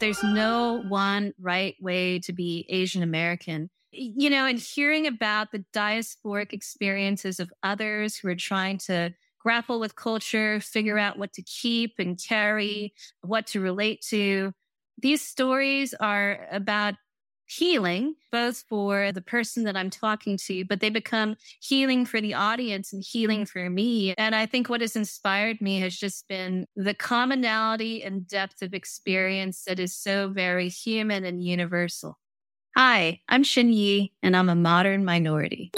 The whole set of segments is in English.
There's no one right way to be Asian American. You know, and hearing about the diasporic experiences of others who are trying to grapple with culture, figure out what to keep and carry, what to relate to. These stories are about healing, both for the person that I'm talking to, but they become healing for the audience and healing for me. And I think what has inspired me has just been the commonality and depth of experience that is so very human and universal. Hi, I'm Shin Yu, and I'm a modern minority.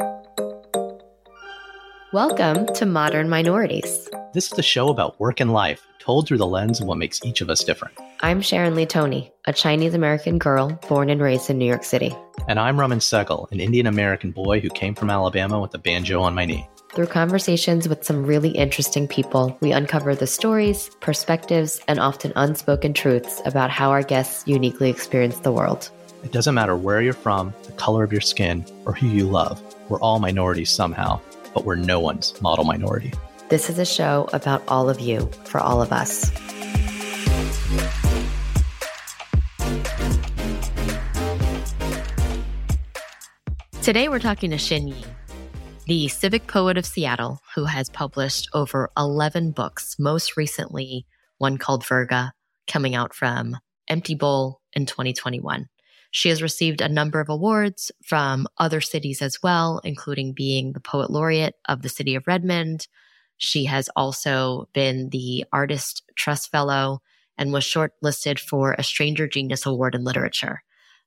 Welcome to Modern Minorities. This is the show about work and life, told through the lens of what makes each of us different. I'm Sharon Lee Tony, a Chinese American girl born and raised in New York City. And I'm Raman Segal, an Indian American boy who came from Alabama with a banjo on my knee. Through conversations with some really interesting people, we uncover the stories, perspectives, and often unspoken truths about how our guests uniquely experience the world. It doesn't matter where you're from, the color of your skin, or who you love. We're all minorities somehow but we're no one's model minority. This is a show about all of you for all of us. Today we're talking to Shin Yu, the civic poet of Seattle, who has published over 11 books, most recently one called Virga, coming out from Empty Bowl in 2021. She has received a number of awards from other cities as well, including being the Poet Laureate of the City of Redmond. She has also been the Artist Trust Fellow and was shortlisted for a Stranger Genius Award in Literature.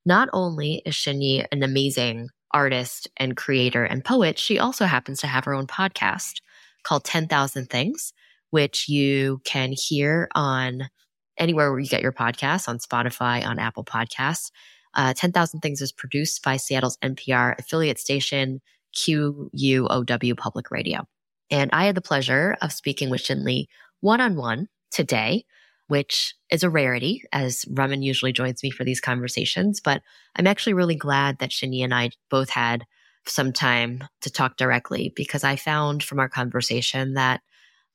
Not only is Shin Yu an amazing artist and creator and poet, she also happens to have her own podcast called 10,000 Things, which you can hear on anywhere where you get your podcasts on Spotify, on Apple Podcasts. Uh, 10,000 Things is produced by Seattle's NPR affiliate station, KUOW Public Radio. And I had the pleasure of speaking with Shin Yu one on one today, which is a rarity as Raman usually joins me for these conversations. But I'm actually really glad that Yi and I both had some time to talk directly because I found from our conversation that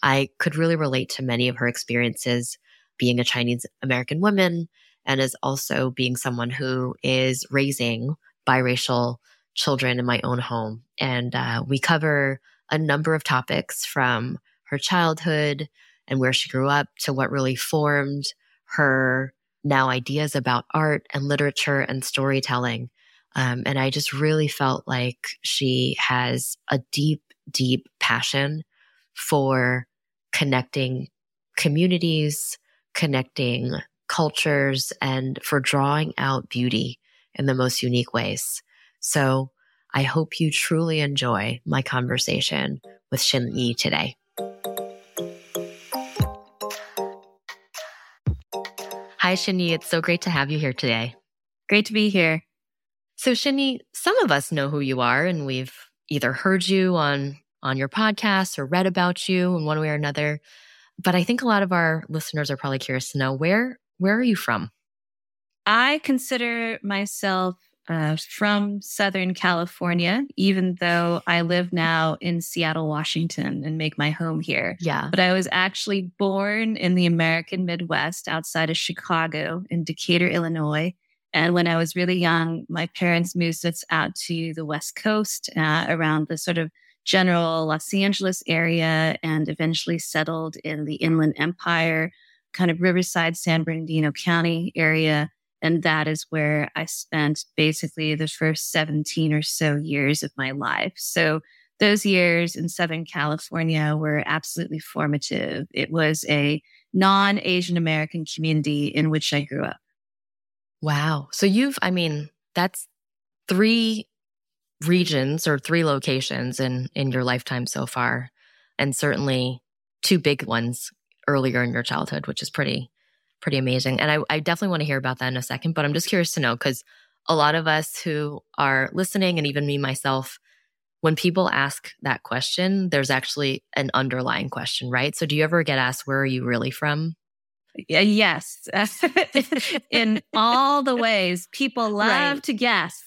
I could really relate to many of her experiences being a Chinese American woman and as also being someone who is raising biracial children in my own home. And uh, we cover a number of topics from her childhood and where she grew up to what really formed her now ideas about art and literature and storytelling. Um, and I just really felt like she has a deep, deep passion for connecting communities, connecting cultures and for drawing out beauty in the most unique ways. So I hope you truly enjoy my conversation with Shin Yu today. Hi, Yi. It's so great to have you here today. Great to be here. So, Yi, some of us know who you are, and we've either heard you on on your podcast or read about you in one way or another. But I think a lot of our listeners are probably curious to know where where are you from? I consider myself uh, from Southern California, even though I live now in Seattle, Washington, and make my home here. Yeah. But I was actually born in the American Midwest outside of Chicago in Decatur, Illinois. And when I was really young, my parents moved us out to the West Coast uh, around the sort of general Los Angeles area and eventually settled in the Inland Empire kind of Riverside, San Bernardino County area. And that is where I spent basically the first 17 or so years of my life. So those years in Southern California were absolutely formative. It was a non Asian American community in which I grew up. Wow. So you've, I mean, that's three regions or three locations in in your lifetime so far and certainly two big ones earlier in your childhood, which is pretty, pretty amazing. And I, I definitely want to hear about that in a second, but I'm just curious to know because a lot of us who are listening, and even me myself, when people ask that question, there's actually an underlying question, right? So do you ever get asked, where are you really from? Yes. in all the ways people love right. to guess.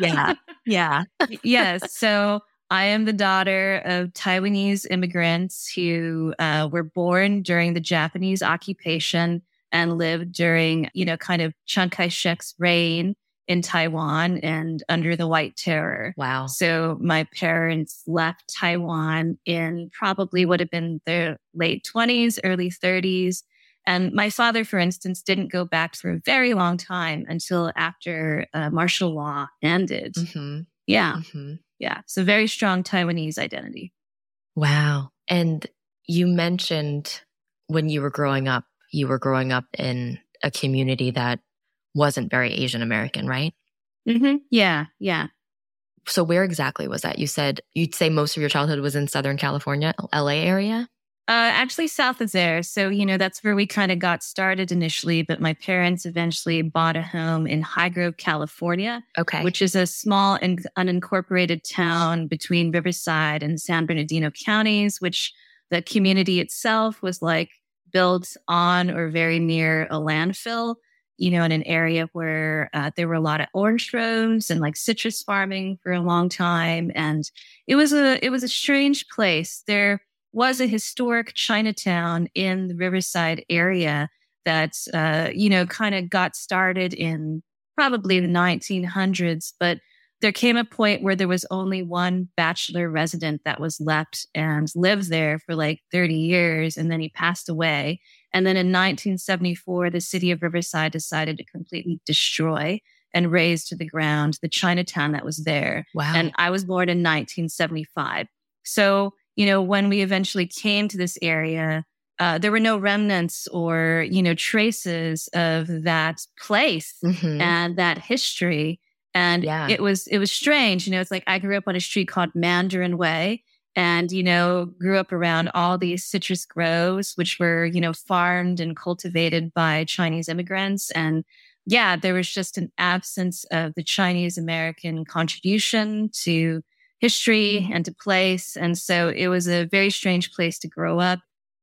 Yeah. Yeah. yes. So I am the daughter of Taiwanese immigrants who uh, were born during the Japanese occupation and lived during, you know, kind of Chiang Kai shek's reign in Taiwan and under the White Terror. Wow. So my parents left Taiwan in probably would have been their late 20s, early 30s. And my father, for instance, didn't go back for a very long time until after uh, martial law ended. Mm-hmm. Yeah. Mm-hmm. Yeah. So very strong Taiwanese identity. Wow. And you mentioned when you were growing up, you were growing up in a community that wasn't very Asian American, right? Mm-hmm. Yeah, yeah. So where exactly was that? You said you'd say most of your childhood was in Southern California, LA area? Uh, actually, south of there. So, you know, that's where we kind of got started initially. But my parents eventually bought a home in Highgrove, California. Okay. Which is a small and unincorporated town between Riverside and San Bernardino counties, which the community itself was like built on or very near a landfill you know, in an area where uh, there were a lot of orange groves and like citrus farming for a long time. And it was a, it was a strange place. There was a historic Chinatown in the Riverside area that, uh, you know, kind of got started in probably the 1900s, but there came a point where there was only one bachelor resident that was left and lived there for like 30 years. And then he passed away. And then in 1974, the city of Riverside decided to completely destroy and raze to the ground the Chinatown that was there. Wow. And I was born in 1975. So, you know, when we eventually came to this area, uh, there were no remnants or, you know, traces of that place mm-hmm. and that history. And yeah. it was, it was strange. You know, it's like I grew up on a street called Mandarin Way and, you know, grew up around all these citrus groves, which were, you know, farmed and cultivated by Chinese immigrants. And yeah, there was just an absence of the Chinese American contribution to history mm-hmm. and to place. And so it was a very strange place to grow up.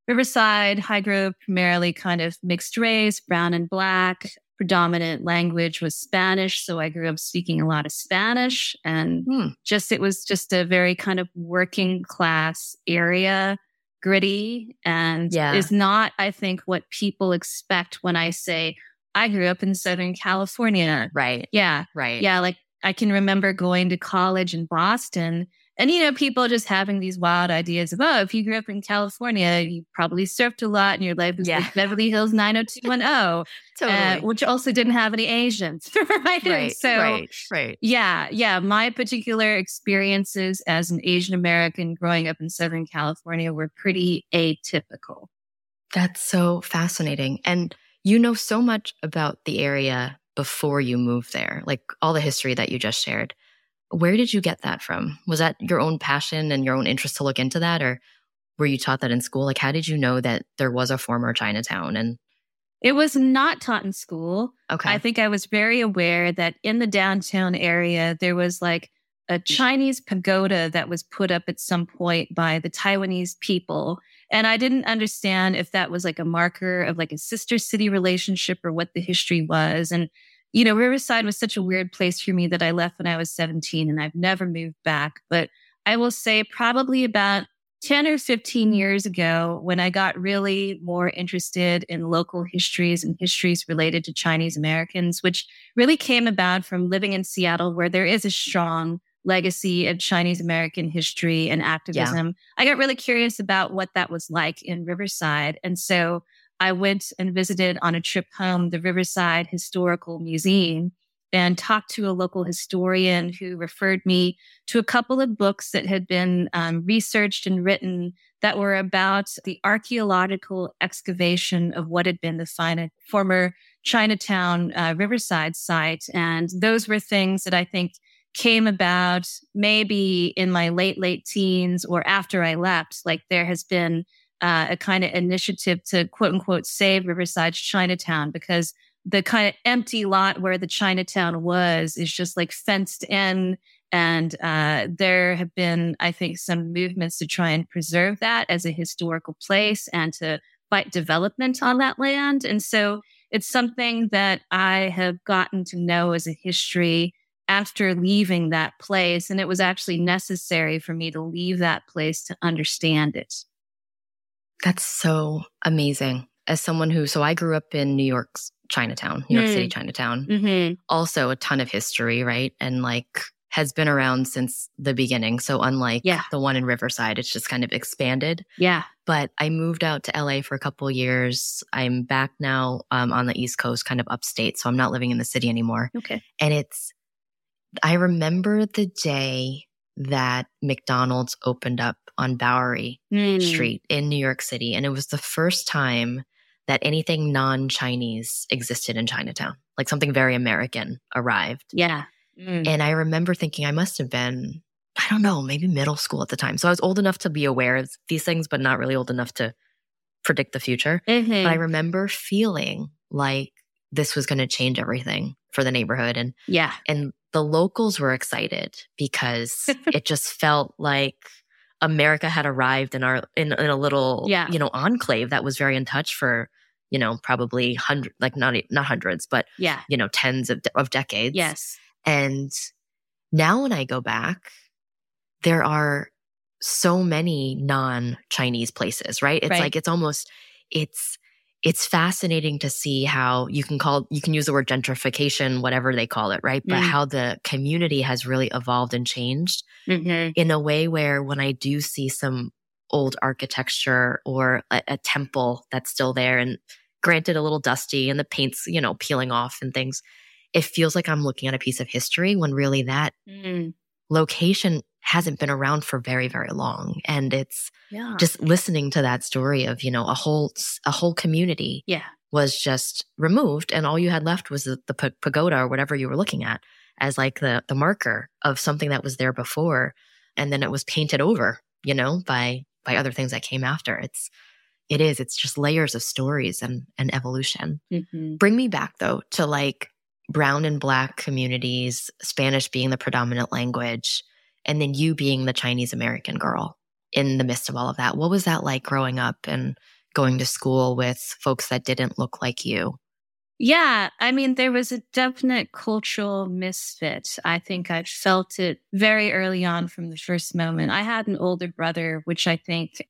Riverside, Highgrove, primarily kind of mixed race, brown and black predominant language was Spanish. So I grew up speaking a lot of Spanish and hmm. just, it was just a very kind of working class area, gritty and yeah. is not, I think, what people expect when I say, I grew up in Southern California. Right. Yeah. Right. Yeah. Like I can remember going to college in Boston and, you know, people just having these wild ideas of, oh, if you grew up in California, you probably surfed a lot and your life was yeah. like Beverly Hills 90210, totally. Uh, which also didn't have any Asians. right. right. So, right, right. Yeah. Yeah. My particular experiences as an Asian American growing up in Southern California were pretty atypical. That's so fascinating. And you know so much about the area before you moved there, like all the history that you just shared. Where did you get that from? Was that your own passion and your own interest to look into that? Or were you taught that in school? Like, how did you know that there was a former Chinatown? And it was not taught in school. Okay. I think I was very aware that in the downtown area, there was like a Chinese pagoda that was put up at some point by the Taiwanese people. And I didn't understand if that was like a marker of like a sister city relationship or what the history was. And you know, Riverside was such a weird place for me that I left when I was 17 and I've never moved back. But I will say probably about 10 or 15 years ago, when I got really more interested in local histories and histories related to Chinese Americans, which really came about from living in Seattle, where there is a strong legacy of Chinese American history and activism. Yeah. I got really curious about what that was like in Riverside. And so I went and visited on a trip home the Riverside Historical Museum and talked to a local historian who referred me to a couple of books that had been um, researched and written that were about the archaeological excavation of what had been the former Chinatown uh, Riverside site. And those were things that I think came about maybe in my late, late teens or after I left. Like there has been uh, a kind of initiative to quote unquote save Riverside's Chinatown because the kind of empty lot where the Chinatown was is just like fenced in. And uh, there have been, I think, some movements to try and preserve that as a historical place and to fight development on that land. And so it's something that I have gotten to know as a history after leaving that place. And it was actually necessary for me to leave that place to understand it. That's so amazing. as someone who, so I grew up in New York's Chinatown, New York mm. City, Chinatown. Mm-hmm. Also, a ton of history, right? And like has been around since the beginning. So, unlike yeah. the one in Riverside, it's just kind of expanded. Yeah. But I moved out to LA for a couple years. I'm back now um, on the East Coast, kind of upstate. So, I'm not living in the city anymore. Okay. And it's, I remember the day that McDonald's opened up on Bowery mm. Street in New York City. And it was the first time that anything non Chinese existed in Chinatown, like something very American arrived. Yeah. Mm. And I remember thinking I must have been, I don't know, maybe middle school at the time. So I was old enough to be aware of these things, but not really old enough to predict the future. Mm-hmm. But I remember feeling like this was going to change everything for the neighborhood. And yeah. And the locals were excited because it just felt like America had arrived in our in, in a little yeah. you know enclave that was very in touch for you know probably hundred like not not hundreds but yeah you know tens of of decades yes and now when I go back there are so many non Chinese places right it's right. like it's almost it's it's fascinating to see how you can call you can use the word gentrification whatever they call it right but mm. how the community has really evolved and changed mm-hmm. in a way where when i do see some old architecture or a, a, temple that's still there and granted a little dusty and the paint's you know peeling off and things it feels like i'm looking at a piece of history when really that mm. location hasn't been around for very very long. And it's yeah. just listening to that story of you know a whole a whole community yeah. was just removed and all you had left was the, the pagoda or whatever you were looking at as like the the marker of something that was there before and then it was painted over you know by by other things that came after. It's it is. It's just layers of stories and and evolution. Mm-hmm. bring me back though to like brown and black communities spanish being the predominant language and then you being the Chinese American girl in the midst of all of that. What was that like growing up and going to school with folks that didn't look like you? Yeah, I mean, there was a definite cultural misfit. I think I felt it very early on from the first moment. I had an older brother, which I think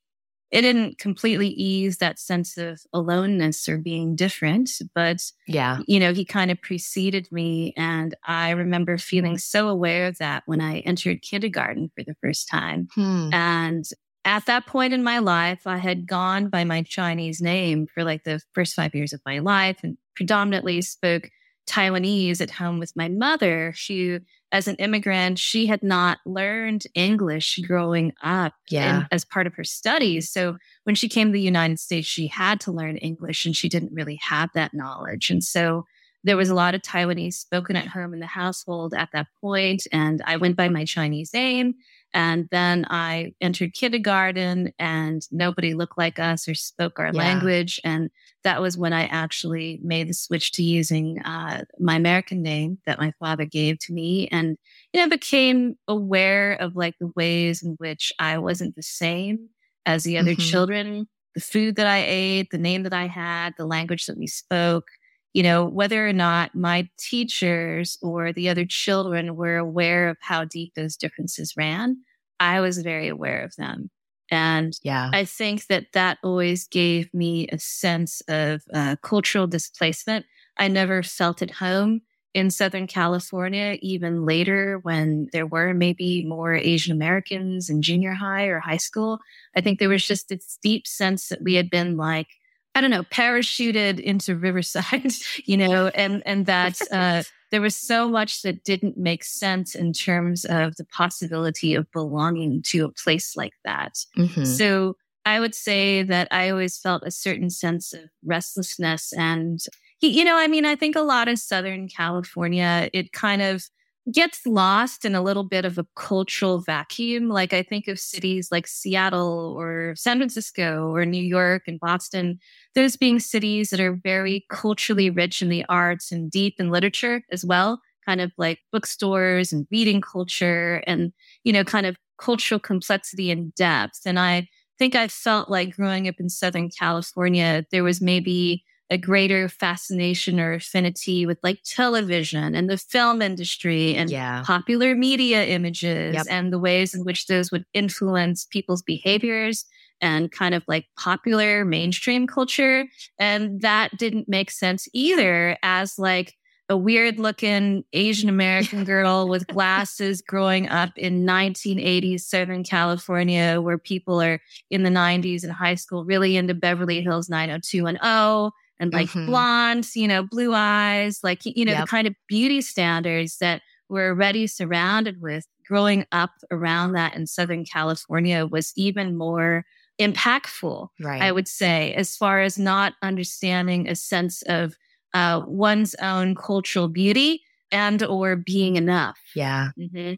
it didn't completely ease that sense of aloneness or being different, but yeah, you know, he kind of preceded me. And I remember feeling so aware of that when I entered kindergarten for the first time. Hmm. And at that point in my life, I had gone by my Chinese name for like the first five years of my life and predominantly spoke Taiwanese at home with my mother. She as an immigrant, she had not learned English growing up yeah. in, as part of her studies. So when she came to the United States, she had to learn English and she didn't really have that knowledge. And so there was a lot of Taiwanese spoken at home in the household at that point, And I went by my Chinese name. And then I entered kindergarten and nobody looked like us or spoke our yeah. language. And that was when I actually made the switch to using uh, my American name that my father gave to me. And, you know, became aware of like the ways in which I wasn't the same as the other mm-hmm. children, the food that I ate, the name that I had, the language that we spoke you know, whether or not my teachers or the other children were aware of how deep those differences ran, I was very aware of them. And yeah, I think that that always gave me a sense of uh, cultural displacement. I never felt at home in Southern California, even later when there were maybe more Asian Americans in junior high or high school. I think there was just this deep sense that we had been like I don't know, parachuted into Riverside, you know, and, and that, uh, there was so much that didn't make sense in terms of the possibility of belonging to a place like that. Mm-hmm. So I would say that I always felt a certain sense of restlessness and, you know, I mean, I think a lot of Southern California, it kind of, gets lost in a little bit of a cultural vacuum. Like I think of cities like Seattle or San Francisco or New York and Boston, those being cities that are very culturally rich in the arts and deep in literature as well, kind of like bookstores and reading culture and, you know, kind of cultural complexity and depth. And I think I felt like growing up in Southern California, there was maybe a greater fascination or affinity with like television and the film industry and yeah. popular media images yep. and the ways in which those would influence people's behaviors and kind of like popular mainstream culture. And that didn't make sense either as like a weird looking Asian American girl with glasses growing up in 1980s Southern California, where people are in the 90s in high school really into Beverly Hills 90210 and like mm-hmm. blonde, you know, blue eyes, like, you know, yep. the kind of beauty standards that we're already surrounded with. Growing up around that in Southern California was even more impactful, right. I would say, as far as not understanding a sense of uh, one's own cultural beauty and or being enough. Yeah. Mm-hmm.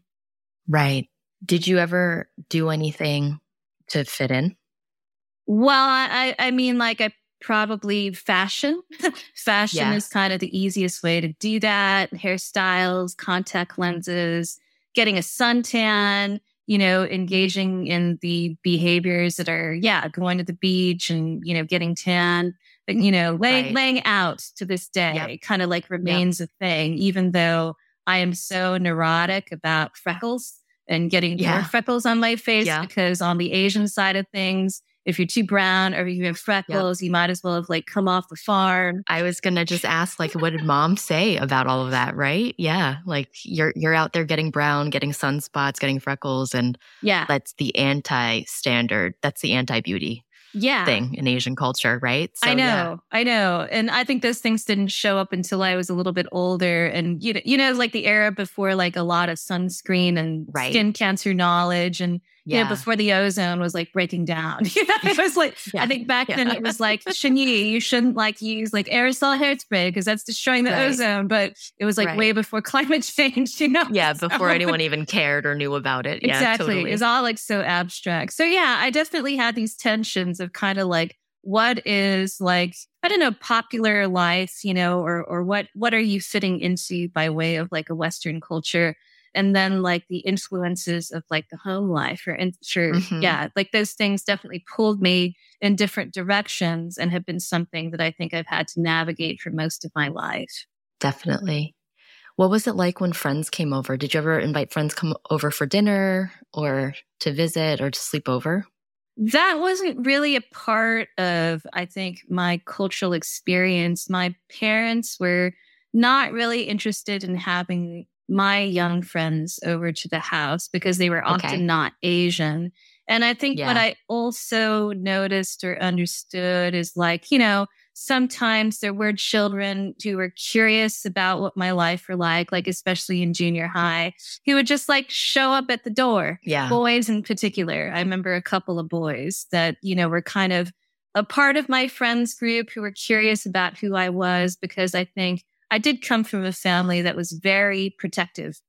Right. Did you ever do anything to fit in? Well, I, I mean, like I probably fashion. fashion yeah. is kind of the easiest way to do that. Hairstyles, contact lenses, getting a suntan, you know, engaging in the behaviors that are, yeah, going to the beach and, you know, getting tan you know, laying right. laying out to this day yep. kind of like remains yep. a thing, even though I am so neurotic about freckles and getting yeah. more freckles on my face yeah. because on the Asian side of things, if you're too brown or if you have freckles, yep. you might as well have like come off the farm. I was gonna just ask, like, what did mom say about all of that, right? Yeah. Like you're you're out there getting brown, getting sunspots, getting freckles, and yeah, that's the anti standard. That's the anti beauty yeah. thing in Asian culture, right? So, I know, yeah. I know. And I think those things didn't show up until I was a little bit older. And you know, you know, like the era before like a lot of sunscreen and right. skin cancer knowledge and yeah. you know, before the ozone was like breaking down. You know, it was like yeah. I think back yeah. then it was like Shinyi, you shouldn't like use like aerosol hairspray because that's destroying the right. ozone. But it was like right. way before climate change, you know? Yeah, before so, anyone even cared or knew about it. Exactly. Totally. It's all like so abstract. So yeah, I definitely had these tensions of kind of like what is like i don't know popular life you know or or what what are you fitting into by way of like a western culture and then like the influences of like the home life or in, sure mm-hmm. yeah like those things definitely pulled me in different directions and have been something that i think i've had to navigate for most of my life. Definitely. What was it like when friends came over? Did you ever invite friends come over for dinner or to visit or to sleep over? That wasn't really a part of i think my cultural experience. My parents were not really interested in having my young friends over to the house because they were often okay. not Asian. And I think yeah. what I also noticed or understood is like, you know, sometimes there were children who were curious about what my life were like, like especially in junior high, who would just like show up at the door. Yeah. Boys in particular. I remember a couple of boys that, you know, were kind of a part of my friends group who were curious about who I was because I think I did come from a family that was very protective.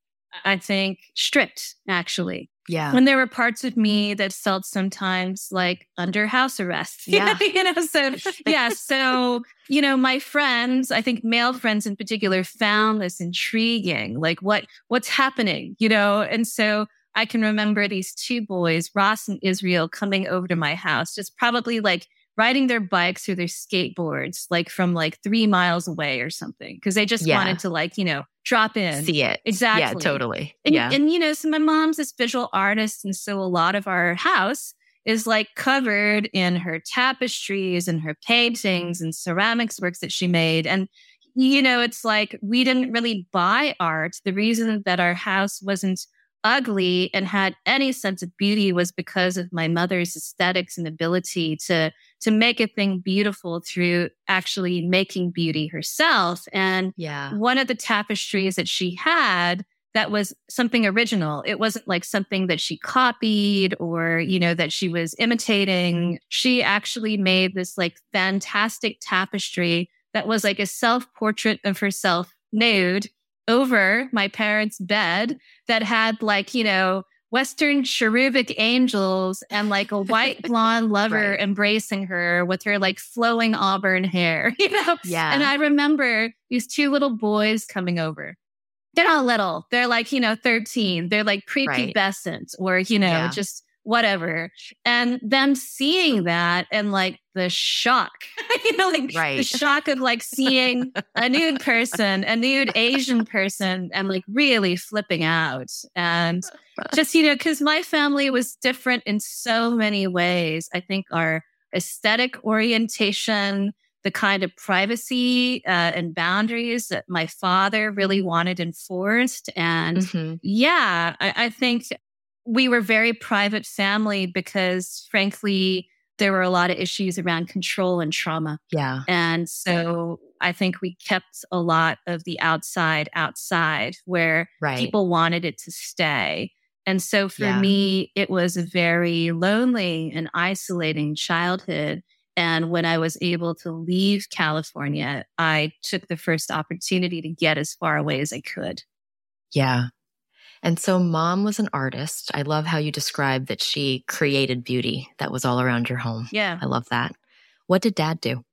I think strict, actually. Yeah. When there were parts of me that felt sometimes like under house arrest. Yeah. you know, so yeah. So, you know, my friends, I think male friends in particular found this intriguing. Like what what's happening, you know? And so I can remember these two boys, Ross and Israel, coming over to my house, just probably like riding their bikes or their skateboards like from like three miles away or something because they just yeah. wanted to like you know drop in. See it. Exactly. yeah totally. And, yeah. and you know so my mom's this visual artist and so a lot of our house is like covered in her tapestries and her paintings and ceramics works that she made and you know it's like we didn't really buy art. The reason that our house wasn't ugly and had any sense of beauty was because of my mother's aesthetics and ability to to make a thing beautiful through actually making beauty herself. And yeah. one of the tapestries that she had that was something original. It wasn't like something that she copied or you know that she was imitating. She actually made this like fantastic tapestry that was like a self portrait of herself nude over my parents' bed that had like, you know, Western cherubic angels and like a white blonde lover right. embracing her with her like flowing auburn hair, you know? Yeah. And I remember these two little boys coming over. They're not little. They're like, you know, 13. They're like prepubescent right. or, you know, yeah. just whatever. And them seeing that and like the shock, you know, like right. the shock of like seeing a nude person, a nude Asian person, and like really flipping out. And just, you know, because my family was different in so many ways. I think our aesthetic orientation, the kind of privacy uh, and boundaries that my father really wanted enforced. And mm-hmm. yeah, I, I think we were very private family because frankly, there were a lot of issues around control and trauma. Yeah. And so I think we kept a lot of the outside outside where right. people wanted it to stay. And so for yeah. me, it was a very lonely and isolating childhood. And when I was able to leave California, I took the first opportunity to get as far away as I could. Yeah. And so mom was an artist. I love how you described that she created beauty that was all around your home. Yeah. I love that. What did dad do?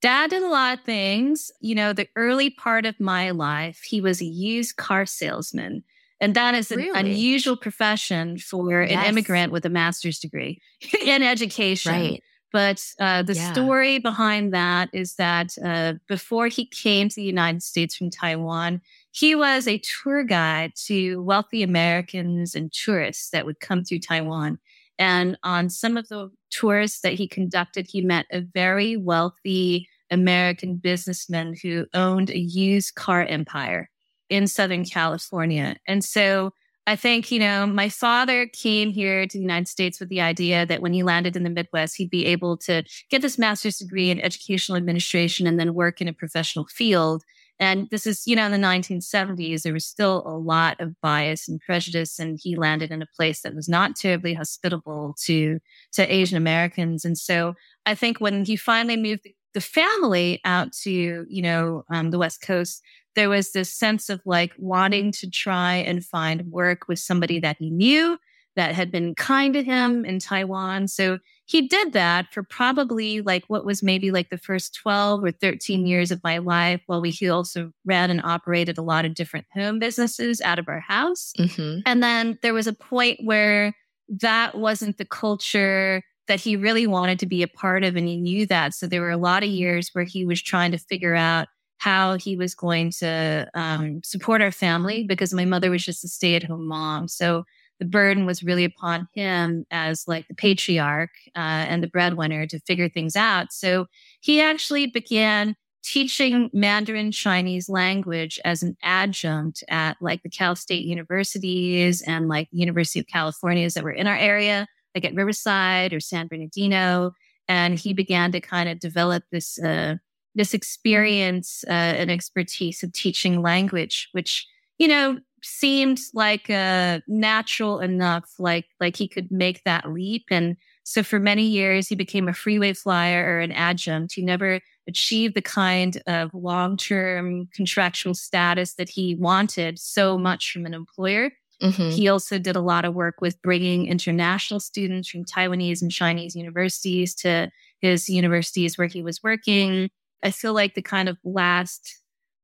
Dad did a lot of things. You know, the early part of my life, he was a used car salesman. And that is an really? unusual profession for yes. an immigrant with a master's degree in education. Right. But uh, the yeah. story behind that is that uh, before he came to the United States from Taiwan, he was a tour guide to wealthy Americans and tourists that would come through Taiwan. And on some of the tours that he conducted, he met a very wealthy American businessman who owned a used car empire in Southern California. And so I think, you know, my father came here to the United States with the idea that when he landed in the Midwest, he'd be able to get this master's degree in educational administration and then work in a professional field. And this is, you know, in the 1970s, there was still a lot of bias and prejudice. And he landed in a place that was not terribly hospitable to, to Asian Americans. And so I think when he finally moved the family out to, you know, um, the West Coast, there was this sense of like wanting to try and find work with somebody that he knew that had been kind to him in Taiwan. So he did that for probably like what was maybe like the first 12 or 13 years of my life while we he also ran and operated a lot of different home businesses out of our house mm-hmm. and then there was a point where that wasn't the culture that he really wanted to be a part of and he knew that so there were a lot of years where he was trying to figure out how he was going to um, support our family because my mother was just a stay-at-home mom so the burden was really upon him as like the patriarch uh, and the breadwinner to figure things out. So he actually began teaching Mandarin Chinese language as an adjunct at like the Cal State universities and like University of California's that were in our area, like at Riverside or San Bernardino. And he began to kind of develop this uh, this experience uh, and expertise of teaching language, which you know seemed like uh, natural enough, like like he could make that leap. And so for many years, he became a freeway flyer or an adjunct. He never achieved the kind of long term contractual status that he wanted so much from an employer. Mm-hmm. He also did a lot of work with bringing international students from Taiwanese and Chinese universities to his universities where he was working. I feel like the kind of last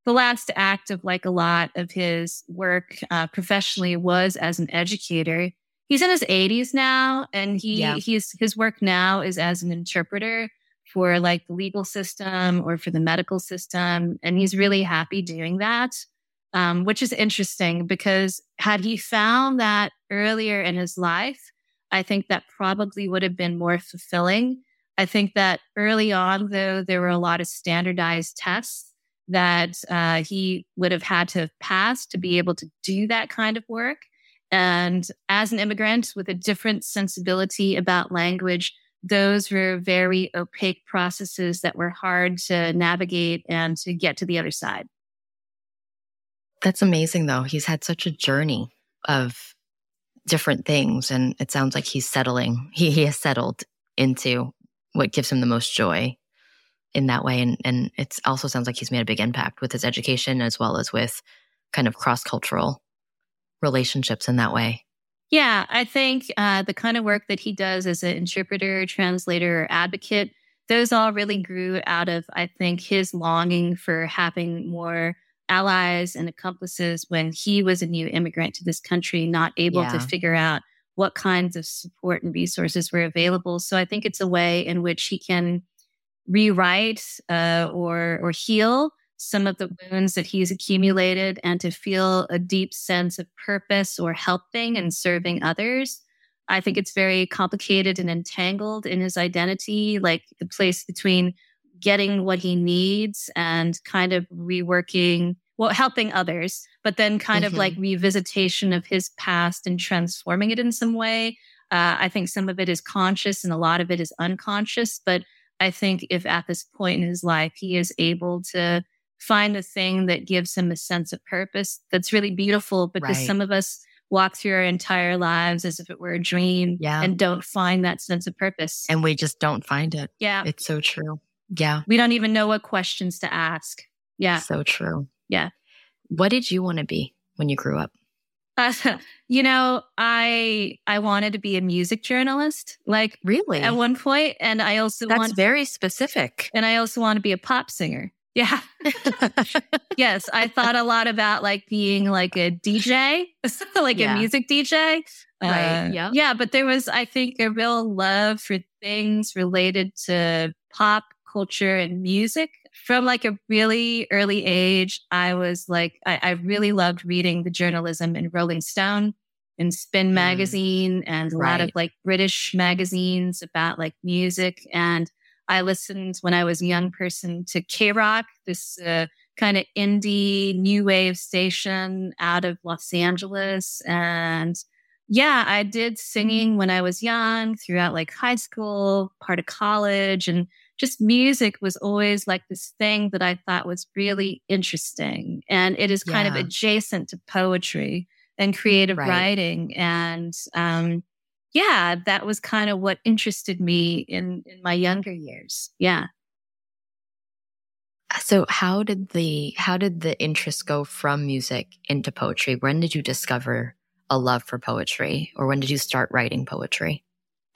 the last act of like a lot of his work uh, professionally was as an educator. He's in his 80s now, and he yeah. he's his work now is as an interpreter for like the legal system or for the medical system, and he's really happy doing that. Um, which is interesting because had he found that earlier in his life, I think that probably would have been more fulfilling. I think that early on, though, there were a lot of standardized tests that uh, he would have had to have passed to be able to do that kind of work. And as an immigrant with a different sensibility about language, those were very opaque processes that were hard to navigate and to get to the other side. That's amazing, though. He's had such a journey of different things, and it sounds like he's settling. He, he has settled into what gives him the most joy in that way. And, and it also sounds like he's made a big impact with his education as well as with kind of cross cultural relationships in that way. Yeah, I think uh, the kind of work that he does as an interpreter, translator, advocate, those all really grew out of, I think, his longing for having more allies and accomplices when he was a new immigrant to this country, not able yeah. to figure out what kinds of support and resources were available. So I think it's a way in which he can rewrite uh, or or heal some of the wounds that he's accumulated and to feel a deep sense of purpose or helping and serving others. I think it's very complicated and entangled in his identity, like the place between getting what he needs and kind of reworking, well, helping others, but then kind mm-hmm. of like revisitation of his past and transforming it in some way. Uh, I think some of it is conscious and a lot of it is unconscious. But I think if at this point in his life he is able to find the thing that gives him a sense of purpose, that's really beautiful because right. some of us walk through our entire lives as if it were a dream yeah. and don't find that sense of purpose. And we just don't find it. Yeah. It's so true. Yeah. We don't even know what questions to ask. Yeah. So true. Yeah. What did you want to be when you grew up? Uh, you know, I I wanted to be a music journalist, like really at one point, and I also that's want, very specific. And I also want to be a pop singer. Yeah. yes, I thought a lot about like being like a DJ, like yeah. a music DJ. Right. Uh, yeah. Yeah, but there was, I think, a real love for things related to pop culture and music from like a really early age, I was like, I, I really loved reading the journalism in Rolling Stone and Spin mm. magazine and a right. lot of like British magazines about like music. And I listened when I was a young person to KROQ, this uh, kind of indie new wave station out of Los Angeles. And yeah, I did singing when I was young throughout like high school, part of college. And just music was always like this thing that I thought was really interesting. And it is kind yeah. of adjacent to poetry and creative right. writing. And um, yeah, that was kind of what interested me in, in my younger years. Yeah. So how did the how did the interest go from music into poetry? When did you discover a love for poetry or when did you start writing poetry?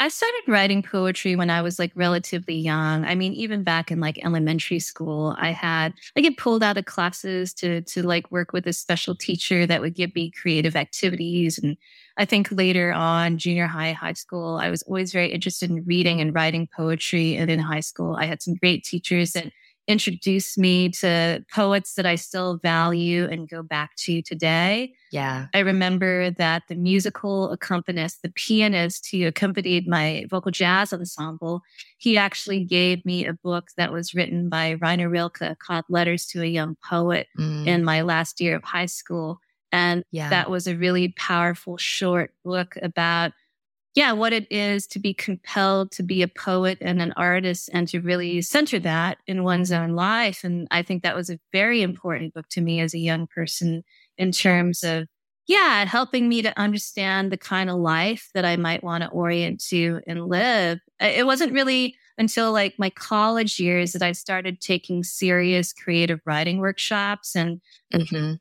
I started writing poetry when I was like relatively young. I mean, even back in like elementary school, I had I get pulled out of classes to to like work with a special teacher that would give me creative activities. And I think later on, junior high, high school, I was always very interested in reading and writing poetry. And in high school, I had some great teachers that introduced me to poets that I still value and go back to today. Yeah. I remember that the musical accompanist, the pianist who accompanied my vocal jazz ensemble, he actually gave me a book that was written by Rainer Rilke called Letters to a Young Poet mm. in my last year of high school. And yeah. that was a really powerful short book about yeah, what it is to be compelled to be a poet and an artist and to really center that in one's own life. And I think that was a very important book to me as a young person in terms of, yeah, helping me to understand the kind of life that I might want to orient to and live. It wasn't really until like my college years that I started taking serious creative writing workshops and mm-hmm.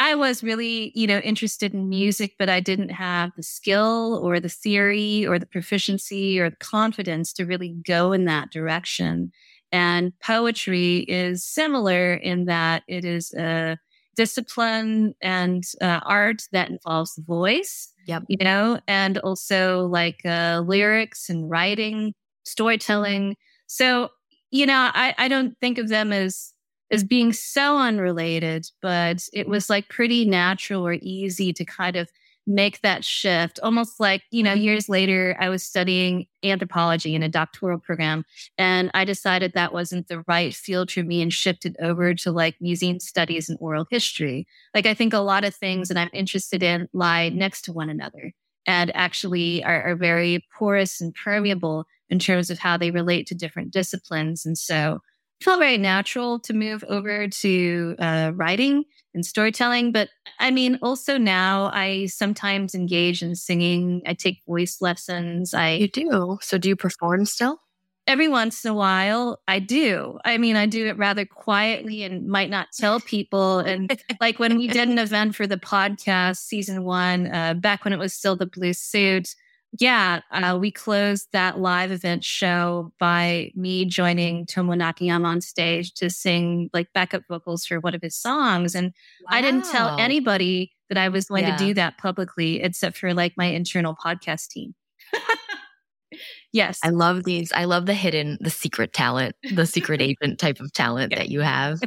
I was really, you know, interested in music, but I didn't have the skill or the theory or the proficiency or the confidence to really go in that direction. And poetry is similar in that it is a discipline and uh, art that involves the voice, yep. you know, and also like uh, lyrics and writing, storytelling. So, you know, I, I don't think of them as as being so unrelated, but it was like pretty natural or easy to kind of make that shift. Almost like, you know, years later, I was studying anthropology in a doctoral program, and I decided that wasn't the right field for me and shifted over to like museum studies and oral history. Like, I think a lot of things that I'm interested in lie next to one another and actually are, are very porous and permeable in terms of how they relate to different disciplines. And so, felt very natural to move over to uh, writing and storytelling. But I mean, also now I sometimes engage in singing. I take voice lessons. I you do. So do you perform still? Every once in a while, I do. I mean, I do it rather quietly and might not tell people. And like when we did an event for the podcast season one, uh, back when it was still the blue suit, yeah, uh, we closed that live event show by me joining Tomo Nakayama on stage to sing like backup vocals for one of his songs. And wow. I didn't tell anybody that I was going yeah. to do that publicly except for like my internal podcast team. yes. I love these. I love the hidden, the secret talent, the secret agent type of talent yeah. that you have.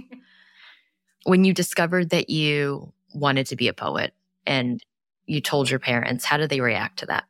when you discovered that you wanted to be a poet and you told your parents, how did they react to that?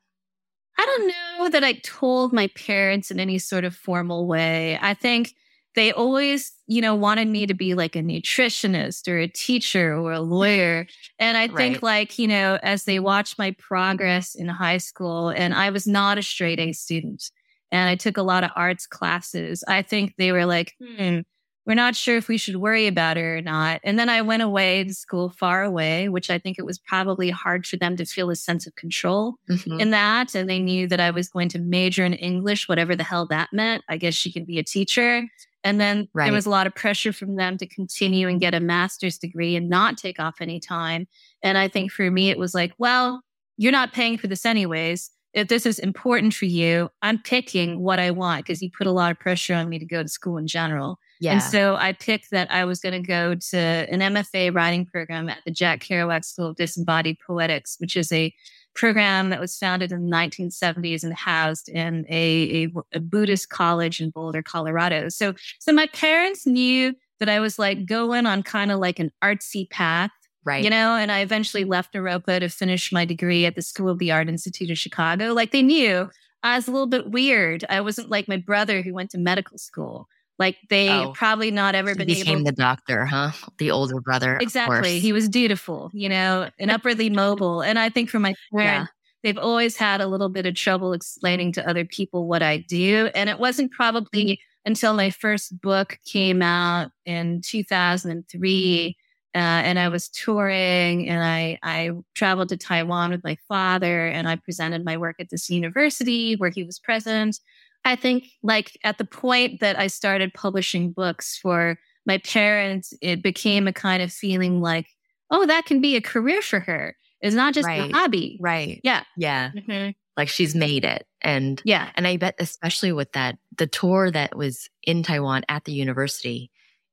I don't know that I told my parents in any sort of formal way. I think they always, you know, wanted me to be like a nutritionist or a teacher or a lawyer. And I think right. like, you know, as they watched my progress in high school and I was not a straight A student and I took a lot of arts classes, I think they were like, hmm, we're not sure if we should worry about it or not. And then I went away to school far away, which I think it was probably hard for them to feel a sense of control mm-hmm. in that. And they knew that I was going to major in English, whatever the hell that meant. I guess she could be a teacher. And then right. there was a lot of pressure from them to continue and get a master's degree and not take off any time. And I think for me, it was like, well, you're not paying for this anyways if this is important for you, I'm picking what I want because you put a lot of pressure on me to go to school in general. Yeah. And so I picked that I was going to go to an MFA writing program at the Jack Kerouac School of Disembodied Poetics, which is a program that was founded in the 1970s and housed in a, a, a Buddhist college in Boulder, Colorado. So, so my parents knew that I was like going on kind of like an artsy path Right. You know, and I eventually left Naropa to finish my degree at the School of the Art Institute of Chicago. Like they knew I was a little bit weird. I wasn't like my brother who went to medical school. Like they oh, probably not ever been became able the doctor, huh? The older brother. Exactly. He was dutiful, you know, and upwardly mobile. And I think for my parents, yeah. they've always had a little bit of trouble explaining to other people what I do. And it wasn't probably until my first book came out in 2003 uh, and I was touring and I, I traveled to Taiwan with my father and I presented my work at this university where he was present. I think like at the point that I started publishing books for my parents, it became a kind of feeling like, oh, that can be a career for her. It's not just right. a hobby. Right. Yeah. Yeah. Mm-hmm. Like she's made it. And yeah. And I bet especially with that, the tour that was in Taiwan at the university,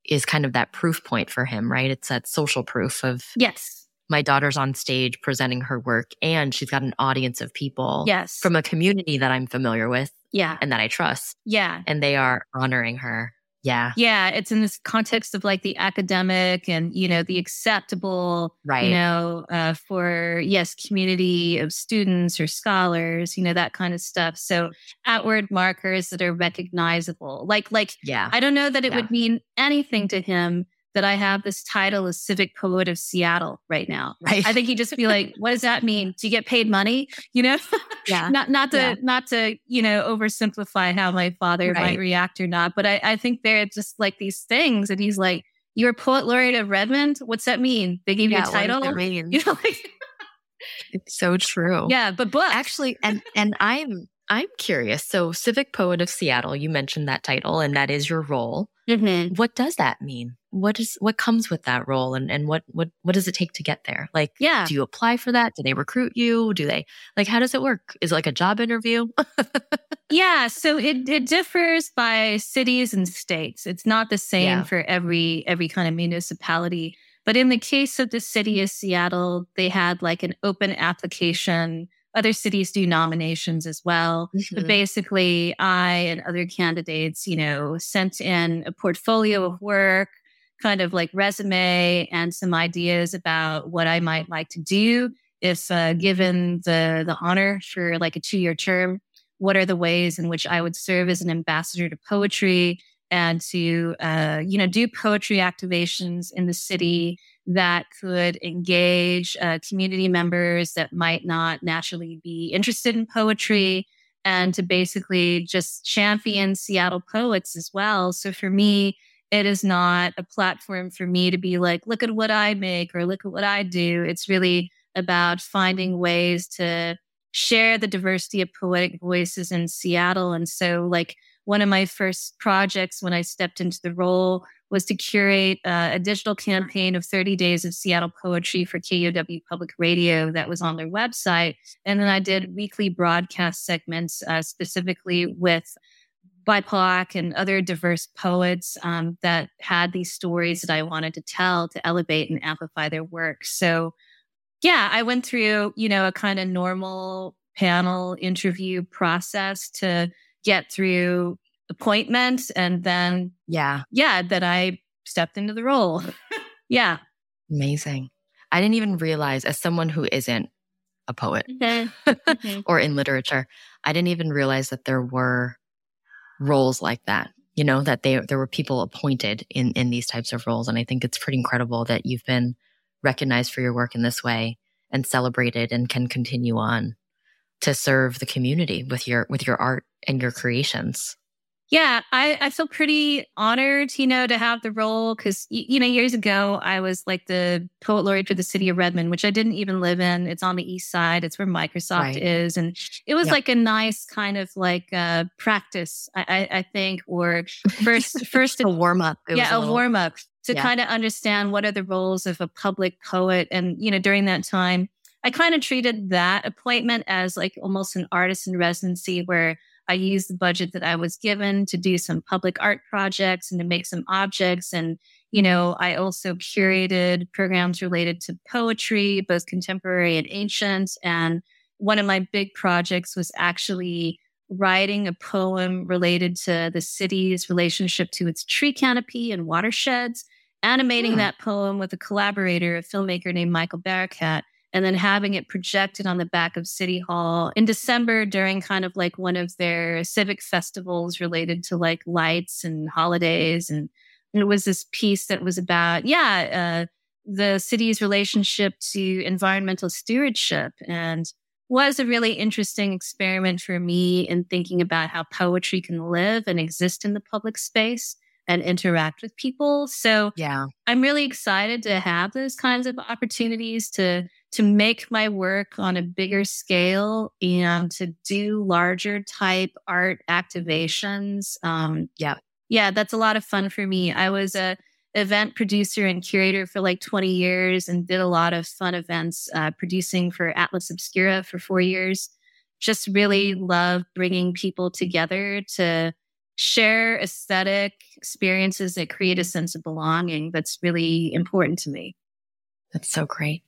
is kind of that proof point for him, right? It's that social proof of yes, my daughter's on stage presenting her work and she's got an audience of people yes. from a community that I'm familiar with. Yeah. And that I trust. Yeah. And they are honoring her. Yeah. Yeah. It's in this context of like the academic and, you know, the acceptable, right. you know, uh, for, yes, community of students or scholars, you know, that kind of stuff. So outward markers that are recognizable. Like, like, yeah. I don't know that it yeah. would mean anything to him that I have this title as Civic Poet of Seattle right now. Right. I think he'd just be like, what does that mean? Do you get paid money? You know? Yeah. not not to yeah. not to, you know, oversimplify how my father right. might react or not. But I, I think they're just like these things. And he's like, You're a poet laureate of Redmond? What's that mean? They gave yeah, you a title? What does mean? You know, like it's so true. Yeah, but book. Actually, and and I'm I'm curious. So, Civic Poet of Seattle, you mentioned that title, and that is your role. Mm-hmm. What does that mean? What is what comes with that role, and and what what what does it take to get there? Like, yeah, do you apply for that? Do they recruit you? Do they like how does it work? Is it like a job interview? yeah, so it it differs by cities and states. It's not the same yeah. for every every kind of municipality. But in the case of the city of Seattle, they had like an open application other cities do nominations as well. Mm-hmm. But basically, I and other candidates, you know, sent in a portfolio of work, kind of like resume and some ideas about what I might like to do if uh, given the the honor for like a two year term. What are the ways in which I would serve as an ambassador to poetry and to uh, you know do poetry activations in the city that could engage uh, community members that might not naturally be interested in poetry and to basically just champion Seattle poets as well. So for me, it is not a platform for me to be like, look at what I make or look at what I do. It's really about finding ways to share the diversity of poetic voices in Seattle. And so, like, one of my first projects when I stepped into the role was to curate uh, a digital campaign of 30 days of Seattle poetry for KUOW Public Radio that was on their website. And then I did weekly broadcast segments uh, specifically with BIPOC and other diverse poets um, that had these stories that I wanted to tell to elevate and amplify their work. So, yeah, I went through, you know, a kind of normal panel interview process to get through appointment and then yeah. yeah that i stepped into the role. Yeah. Amazing. I didn't even realize as someone who isn't a poet mm-hmm. mm-hmm. or in literature i didn't even realize that there were roles like that you know that they there were people appointed in in these types of roles. And i think it's pretty incredible that you've been recognized for your work in this way and celebrated and can continue on to serve the community with your with your art and your creations yeah, I, I feel pretty honored, you know, to have the role because, you know, years ago, I was like the poet laureate for the city of Redmond, which I didn't even live in. It's on the east side, it's where Microsoft right. is. And it was yep. like a nice kind of like uh, practice, I, I, I think, or first, first a warm up. Yeah, a, a warm up to yeah. kind of understand what are the roles of a public poet. And, you know, during that time, I kind of treated that appointment as like almost an artist in residency where I used the budget that I was given to do some public art projects and to make some objects. And, you know, I also curated programs related to poetry, both contemporary and ancient. And one of my big projects was actually writing a poem related to the city's relationship to its tree canopy and watersheds, animating hmm. that poem with a collaborator, a filmmaker named Michael Barakat and then having it projected on the back of City Hall in December during kind of like one of their civic festivals related to like lights and holidays. And, and it was this piece that was about, yeah, uh, the city's relationship to environmental stewardship and was a really interesting experiment for me in thinking about how poetry can live and exist in the public space and interact with people. So yeah, I'm really excited to have those kinds of opportunities to to make my work on a bigger scale and to do larger type art activations. Um, yeah. Yeah, that's a lot of fun for me. I was a event producer and curator for like 20 years and did a lot of fun events, uh, producing for Atlas Obscura for four years. Just really love bringing people together to share aesthetic experiences that create a sense of belonging. That's really important to me. That's so great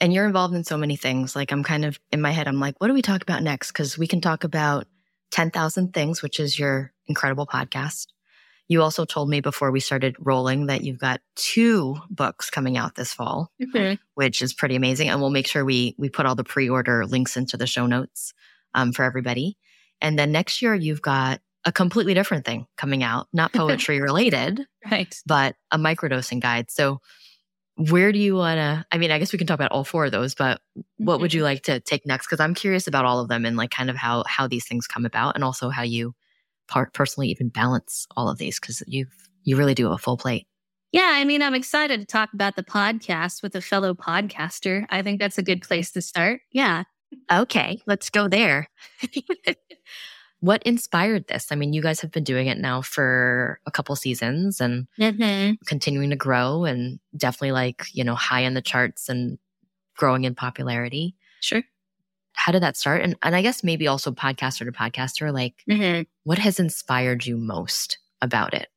and you're involved in so many things. Like I'm kind of in my head, I'm like, what do we talk about next? Because we can talk about 10,000 Things, which is your incredible podcast. You also told me before we started rolling that you've got two books coming out this fall, mm-hmm. which is pretty amazing. And we'll make sure we we put all the pre-order links into the show notes um, for everybody. And then next year you've got a completely different thing coming out, not poetry related, right? But a microdosing guide. So where do you want to i mean i guess we can talk about all four of those but what mm-hmm. would you like to take next? Because i'm curious about all of them and like kind of how how these things come about and also how you part personally even balance all of these because you you really do a full plate. Yeah i mean i'm excited to talk about the podcast with a fellow podcaster. I think that's a good place to start. Yeah. Okay let's go there what inspired this? I mean, you guys have been doing it now for a couple seasons and mm-hmm. continuing to grow and definitely like, you know, high in the charts and growing in popularity. Sure. How did that start? And, and I guess maybe also podcaster to podcaster, like mm-hmm. what has inspired you most about it?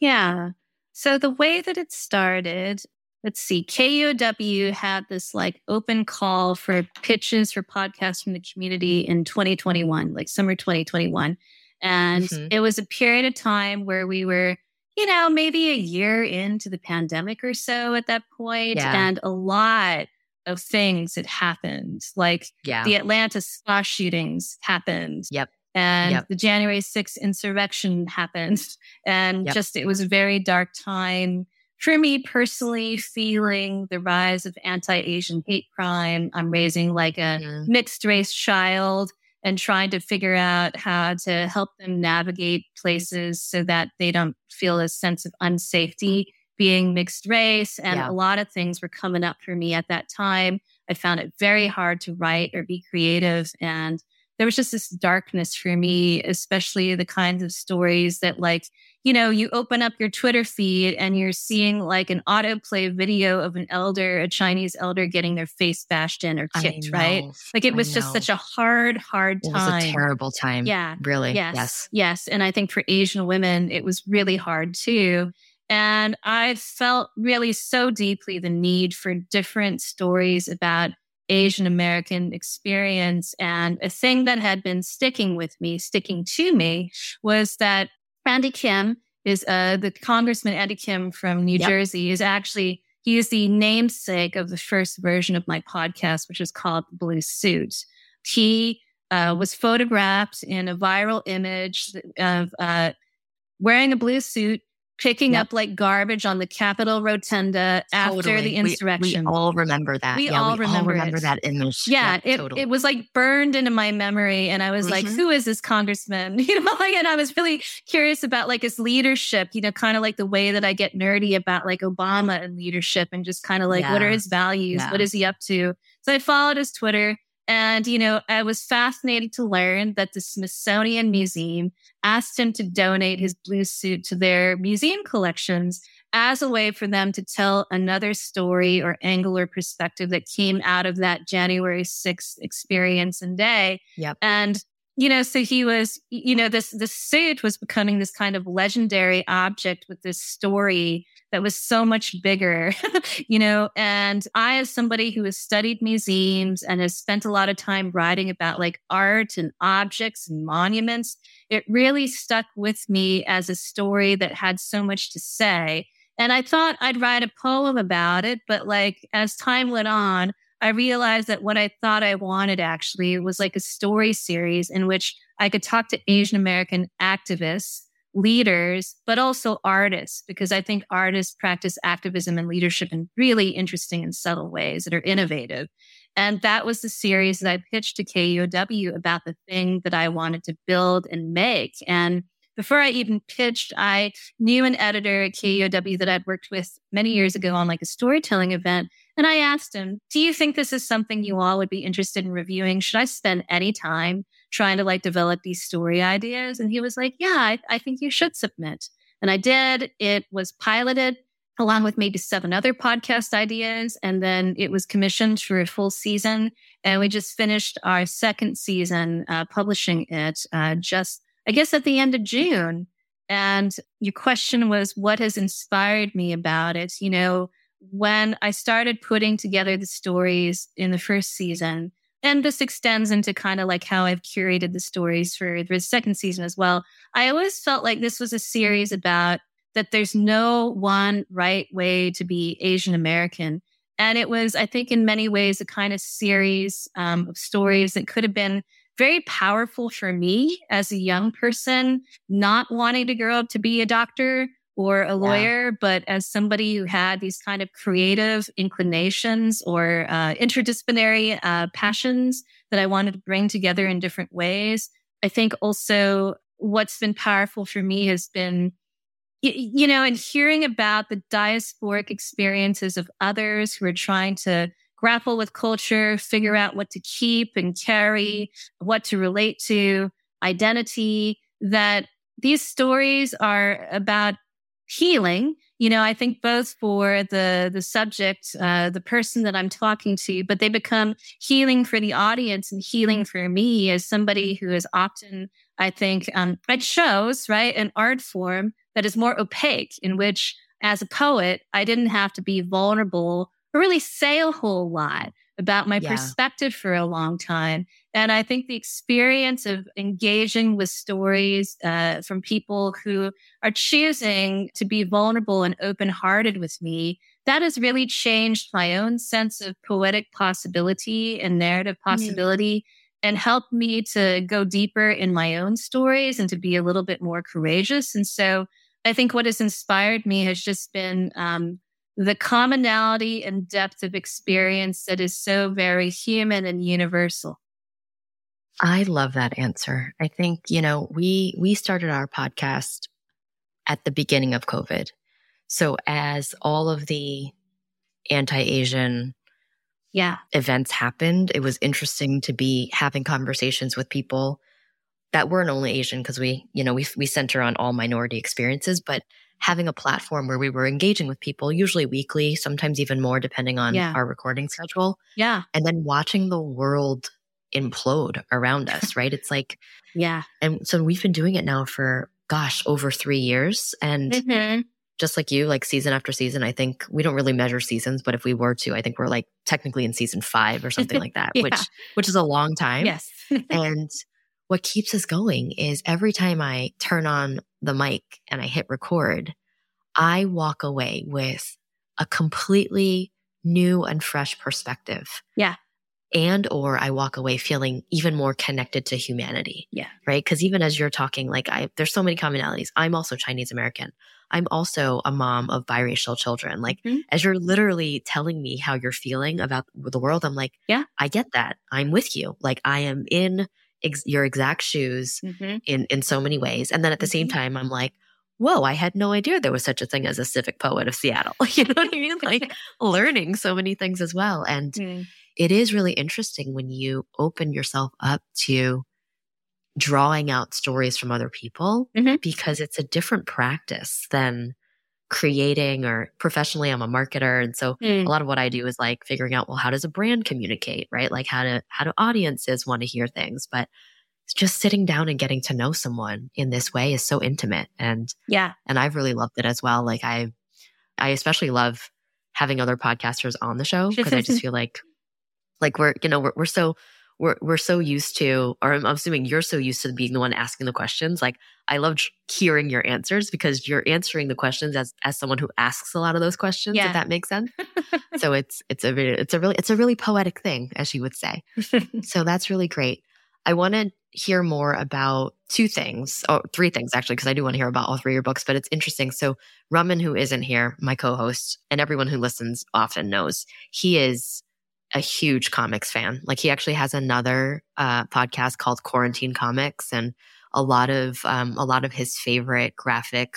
Yeah. So the way that it started let's see, KUOW had this like open call for pitches for podcasts from the community in 2021, like summer 2021. And mm-hmm. it was a period of time where we were, you know, maybe a year into the pandemic or so at that point, yeah. and a lot of things had happened. Like yeah. the Atlanta spa shootings happened. Yep. And yep. the January 6th insurrection happened. And yep. just, it was a very dark time for me personally, feeling the rise of anti Asian hate crime, I'm raising like a mm-hmm. mixed race child and trying to figure out how to help them navigate places so that they don't feel a sense of unsafety being mixed race. And yeah. a lot of things were coming up for me at that time. I found it very hard to write or be creative. And there was just this darkness for me, especially the kinds of stories that like, you know, you open up your Twitter feed and you're seeing like an autoplay video of an elder, a Chinese elder getting their face bashed in or kicked, right? Like it was just such a hard, hard time. It was a terrible time. Yeah. Really. Yes. Yes. Yes. And I think for Asian women, it was really hard too. And I felt really so deeply the need for different stories about Asian American experience. And a thing that had been sticking with me, sticking to me, was that Andy Kim is uh, the Congressman Andy Kim from New yep. Jersey is actually he is the namesake of the first version of my podcast, which is called Blue Suit. He uh, was photographed in a viral image of uh, wearing a blue suit picking yep. up like garbage on the Capitol Rotunda after totally. the insurrection. We, we, all remember that. We yeah, all we remember, all remember that image. Yeah, yeah it, totally. it was like burned into my memory. And I was mm-hmm. like, who is this congressman? You know, like, and I was really curious about like his leadership, you know, kind of like the way that I get nerdy about like Obama and leadership and just kind of like, yeah. what are his values? What is he up to? So I followed his Twitter and, you know, I was fascinated to learn that the Smithsonian Museum asked him to donate his blue suit to their museum collections as a way for them to tell another story or angle or perspective that came out of that January 6th experience and day. Yep. And you know, so he was, you know, this this suit was becoming this kind of legendary object with this story that was so much bigger, you know. And I, as somebody who has studied museums and has spent a lot of time writing about like art and objects and monuments, it really stuck with me as a story that had so much to say. And I thought I'd write a poem about it, but like as time went on, I realized that what I thought I wanted actually was like a story series in which I could talk to Asian American activists, leaders, but also artists, because I think artists practice activism and leadership in really interesting and subtle ways that are innovative. And that was the series that I pitched to KUOW about the thing that I wanted to build and make. And before I even pitched, I knew an editor at KUOW that I'd worked with many years ago on like a storytelling event. And I asked him, Do you think this is something you all would be interested in reviewing? Should I spend any time trying to like develop these story ideas? And he was like, Yeah, I, I think you should submit. And I did. It was piloted along with maybe seven other podcast ideas. And then it was commissioned for a full season. And we just finished our second season, uh, publishing it uh, just, I guess, at the end of June. And your question was, what has inspired me about it? You know, when I started putting together the stories in the first season, and this extends into kind of like how I've curated the stories for the second season as well. I always felt like this was a series about that there's no one right way to be Asian American. And it was, I think, in many ways, a kind of series um, of stories that could have been very powerful for me as a young person, not wanting to grow up to be a doctor, or a lawyer, yeah. but as somebody who had these kind of creative inclinations or uh, interdisciplinary uh, passions that I wanted to bring together in different ways. I think also what's been powerful for me has been, you know, and hearing about the diasporic experiences of others who are trying to grapple with culture, figure out what to keep and carry, what to relate to, identity, that these stories are about healing you know i think both for the the subject uh, the person that i'm talking to but they become healing for the audience and healing for me as somebody who is often i think um, it shows right an art form that is more opaque in which as a poet i didn't have to be vulnerable or really say a whole lot about my yeah. perspective for a long time. And I think the experience of engaging with stories uh, from people who are choosing to be vulnerable and open hearted with me, that has really changed my own sense of poetic possibility and narrative possibility. Mm. And helped me to go deeper in my own stories and to be a little bit more courageous. And so I think what has inspired me has just been um, the commonality and depth of experience that is so very human and universal. I love that answer. I think, you know, we we started our podcast at the beginning of COVID. So as all of the anti-Asian yeah. events happened, it was interesting to be having conversations with people that weren't only Asian because we, you know, we we center on all minority experiences, but having a platform where we were engaging with people, usually weekly, sometimes even more depending on Yeah. our recording schedule, Yeah. and then watching the world implode around us, right? It's like, Yeah. and so we've been doing it now for gosh, over three years. And Mhm. just like you, like season after season, I think we don't really measure seasons, but if we were to, I think we're like technically in season five or something like that, Yeah. which which is a long time. Yes. And what keeps us going is every time I turn on the mic and I hit record, I walk away with a completely new and fresh perspective. Yeah. And or I walk away feeling even more connected to humanity. Yeah. Right? Cuz even as you're talking like I there's so many commonalities. I'm also Chinese American. I'm also a mom of biracial children. Like Mhm. as you're literally telling me how you're feeling about the world, I'm like, Yeah. I get that. I'm with you. Like I am in ex- your exact shoes Mhm. in in so many ways. And then at the same Mhm. time, I'm like, whoa, I had no idea there was such a thing as a civic poet of Seattle. You know what I mean? Like learning so many things as well. And Mm. It is really interesting when you open yourself up to drawing out stories from other people Mhm. because it's a different practice than creating or professionally I'm a marketer and so Mm. a lot of what I do is like figuring out well how does a brand communicate right like how do how do audiences want to hear things but just sitting down and getting to know someone in this way is so intimate and Yeah. and I've really loved it as well like I I especially love having other podcasters on the show because I just feel like like we're you know we're, we're so we're we're so used to or I'm assuming you're so used to being the one asking the questions like I love hearing your answers because you're answering the questions as as someone who asks a lot of those questions Yeah. if that makes sense. So it's it's a it's a really it's a really poetic thing as you would say. So that's really great. I want to hear more about two things or three things actually because I do want to hear about all three of your books but it's interesting. So Raman who isn't here my co-host and everyone who listens often knows he is a huge comics fan. Like he actually has another uh, podcast called Quarantine Comics, and a lot of um, a lot of his favorite graphic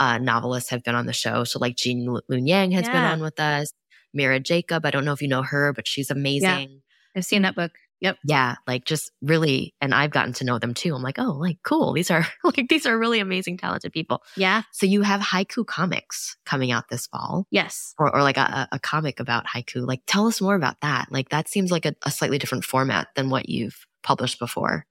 uh, novelists have been on the show. So like Gene Luen Yang has been on with us. Mira Jacob, I don't know if you know her, but she's amazing. I've seen that book. Yep. Yeah, like just really, and I've gotten to know them too. I'm like, oh, like cool. These are like these are really amazing, talented people. Yeah. So you have haiku comics coming out this fall Yes. or, or like a, a comic about haiku. Like, tell us more about that. Like, that seems like a, a slightly different format than what you've published before.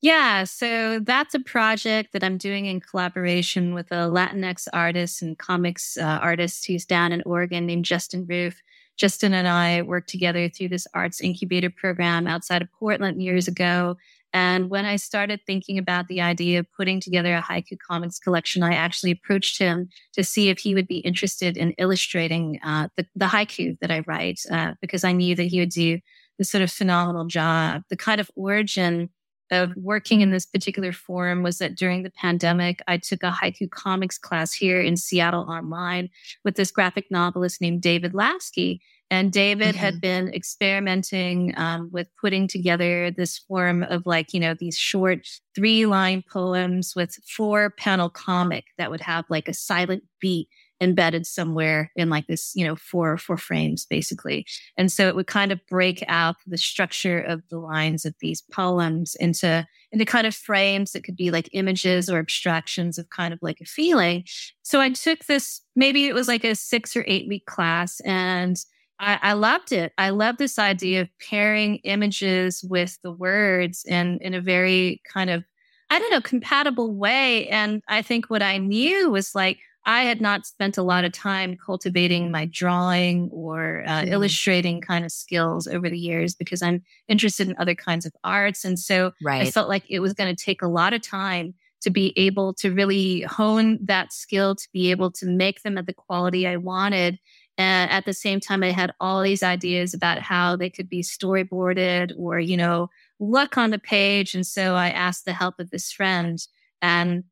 Yeah, so that's a project that I'm doing in collaboration with a Latinx artist and comics uh, artist who's down in Oregon named Justin Roof. Justin and I worked together through this arts incubator program outside of Portland years ago. And when I started thinking about the idea of putting together a haiku comics collection, I actually approached him to see if he would be interested in illustrating uh, the, the haiku that I write, uh, because I knew that he would do this sort of phenomenal job. The kind of origin of working in this particular forum was that during the pandemic, I took a haiku comics class here in Seattle online with this graphic novelist named David Lasky. And David had been experimenting um, with putting together this form of like, you know, these short three line poems with four panel comic that would have like a silent beat embedded somewhere in like this, you know, four, four frames basically. And so it would kind of break out the structure of the lines of these poems into, into kind of frames that could be like images or abstractions of kind of like a feeling. So I took this, maybe it was like a six or eight week class and I, I loved it. I love this idea of pairing images with the words in, in a very kind of, I don't know, compatible way. And I think what I knew was like, I had not spent a lot of time cultivating my drawing or uh, Mhm. illustrating kind of skills over the years because I'm interested in other kinds of arts. And so I felt like it was going to take a lot of time to be able to really hone that skill, to be able to make them at the quality I wanted. And at the same time, I had all these ideas about how they could be storyboarded or, you know, look on the page. And so I asked the help of this friend. And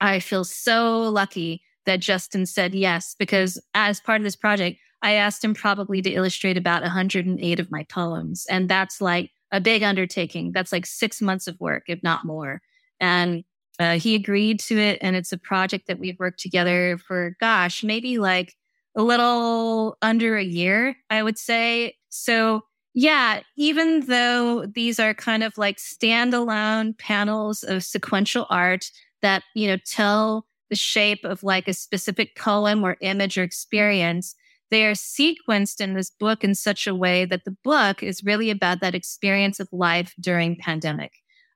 I feel so lucky that Justin said yes, because as part of this project, I asked him probably to illustrate about 108 of my poems. And that's like a big undertaking. That's like six months of work, if not more. And uh, he agreed to it. And it's a project that we've worked together for, gosh, maybe like a little under a year, I would say. So yeah, even though these are kind of like standalone panels of sequential art that, you know, tell the shape of like a specific poem or image or experience, they are sequenced in this book in such a way that the book is really about that experience of life during pandemic.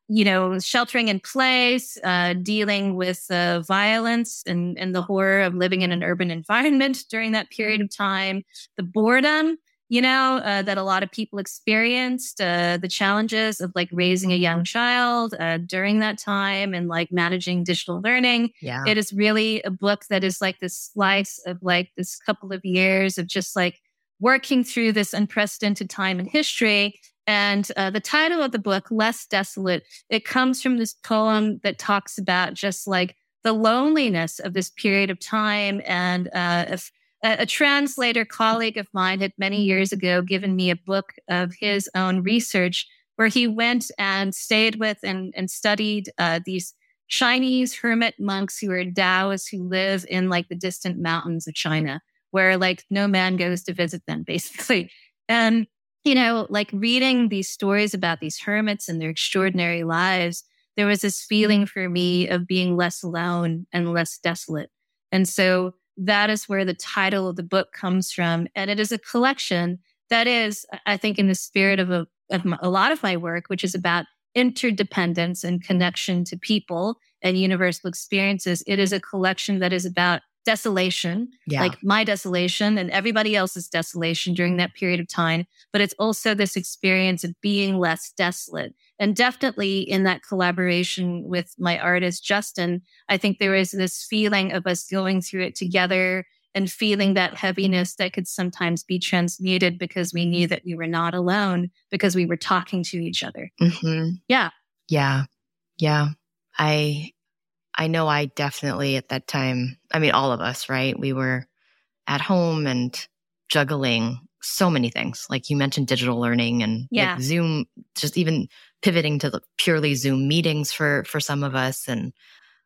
You know, sheltering in place, uh, dealing with uh, violence and, and the horror of living in an urban environment during that period of time, the boredom, you know, uh, that a lot of people experienced, uh, the challenges of like raising a young child uh, during that time and like managing digital learning. Yeah. It is really a book that is like this slice of like this couple of years of just like working through this unprecedented time in history and uh, the title of the book, Less Desolate, it comes from this poem that talks about just like the loneliness of this period of time. And uh, if, a, a translator colleague of mine had many years ago given me a book of his own research where he went and stayed with and, and studied uh, these Chinese hermit monks who are Taoists who live in like the distant mountains of China, where like no man goes to visit them, basically. And you know, like reading these stories about these hermits and their extraordinary lives, there was this feeling for me of being less alone and less desolate. And so that is where the title of the book comes from. And it is a collection that is, I think, in the spirit of a, of a lot of my work, which is about interdependence and connection to people and universal experiences. It is a collection that is about desolation, yeah. like my desolation and everybody else's desolation during that period of time. But it's also this experience of being less desolate. And definitely in that collaboration with my artist, Justin, I think there is this feeling of us going through it together and feeling that heaviness that could sometimes be transmuted because we knew that we were not alone because we were talking to each other. Mm-hmm. Yeah. Yeah. Yeah. I I know I definitely at that time, I mean, all of us, right? We were at home and juggling so many things. Like you mentioned digital learning and yeah. like Zoom, just even pivoting to the purely Zoom meetings for, for some of us. And,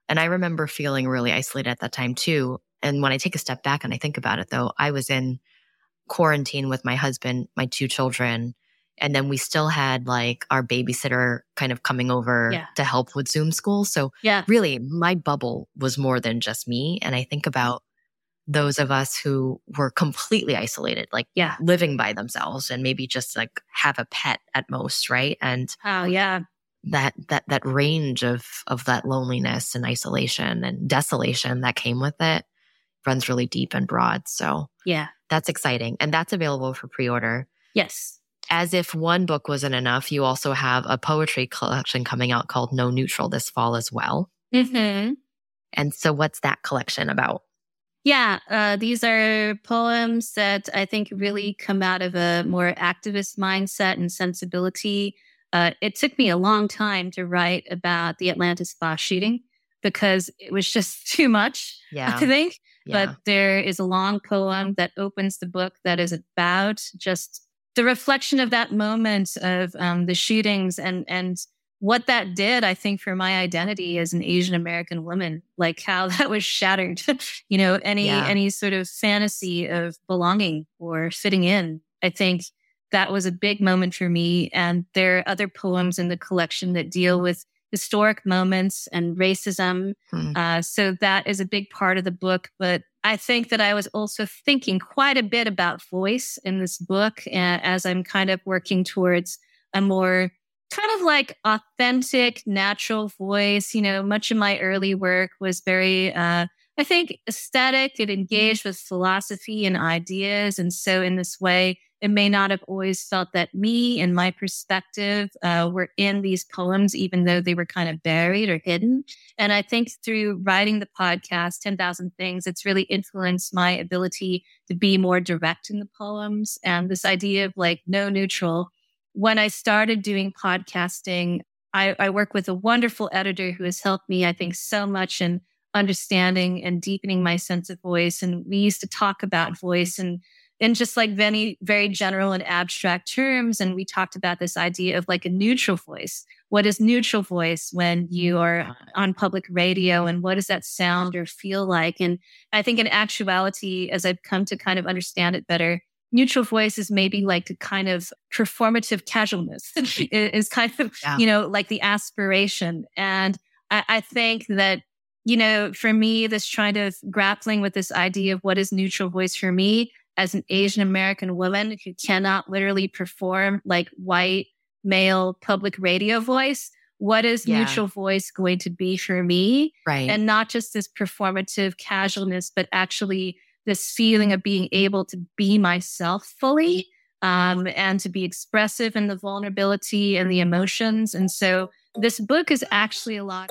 and I remember feeling really isolated at that time too. And when I take a step back and I think about it though, I was in quarantine with my husband, my two children, and then we still had like our babysitter kind of coming over yeah. to help with Zoom school. So, yeah. really, my bubble was more than just me. And I think about those of us who were completely isolated, like yeah. living by themselves and maybe just like have a pet at most, right? And oh yeah, that that that range of of that loneliness and isolation and desolation that came with it runs really deep and broad. So yeah, that's exciting, and that's available for pre-order. Yes as if one book wasn't enough, you also have a poetry collection coming out called No Neutral this fall as well. Mm-hmm. And so, what's that collection about? Yeah, uh, these are poems that I think really come out of a more activist mindset and sensibility. Uh, it took me a long time to write about the Atlanta spa shooting because it was just too much, yeah. I think. Yeah. But there is a long poem that opens the book that is about just the reflection of that moment of um, the shootings and and what that did, I think, for my identity as an Asian American woman, like how that was shattered, you know, any yeah. any sort of fantasy of belonging or fitting in. I think that was a big moment for me. And there are other poems in the collection that deal with historic moments and racism. Hmm. Uh, so that is a big part of the book. But I think that I was also thinking quite a bit about voice in this book uh, as I'm kind of working towards a more kind of like authentic, natural voice. You know, much of my early work was very, uh, I think, aesthetic. It engaged with philosophy and ideas. And so, in this way, it may not have always felt that me and my perspective uh, were in these poems, even though they were kind of buried or hidden. And I think through writing the podcast, 10,000 Things, it's really influenced my ability to be more direct in the poems and this idea of like no neutral. When I started doing podcasting, I, I work with a wonderful editor who has helped me, I think, so much in understanding and deepening my sense of voice. And we used to talk about voice and in just like very, very general and abstract terms. And we talked about this idea of like a neutral voice. What is neutral voice when you are on public radio and what does that sound or feel like? And I think in actuality, as I've come to kind of understand it better, neutral voice is maybe like a kind of performative casualness is kind of, yeah. you know, like the aspiration. And I, I think that you know, for me, this trying of grappling with this idea of what is neutral voice for me as an Asian American woman who cannot literally perform like white male public radio voice. What is yeah. neutral voice going to be for me? Right. And not just this performative casualness, but actually this feeling of being able to be myself fully um, and to be expressive in the vulnerability and the emotions. And so this book is actually a lot.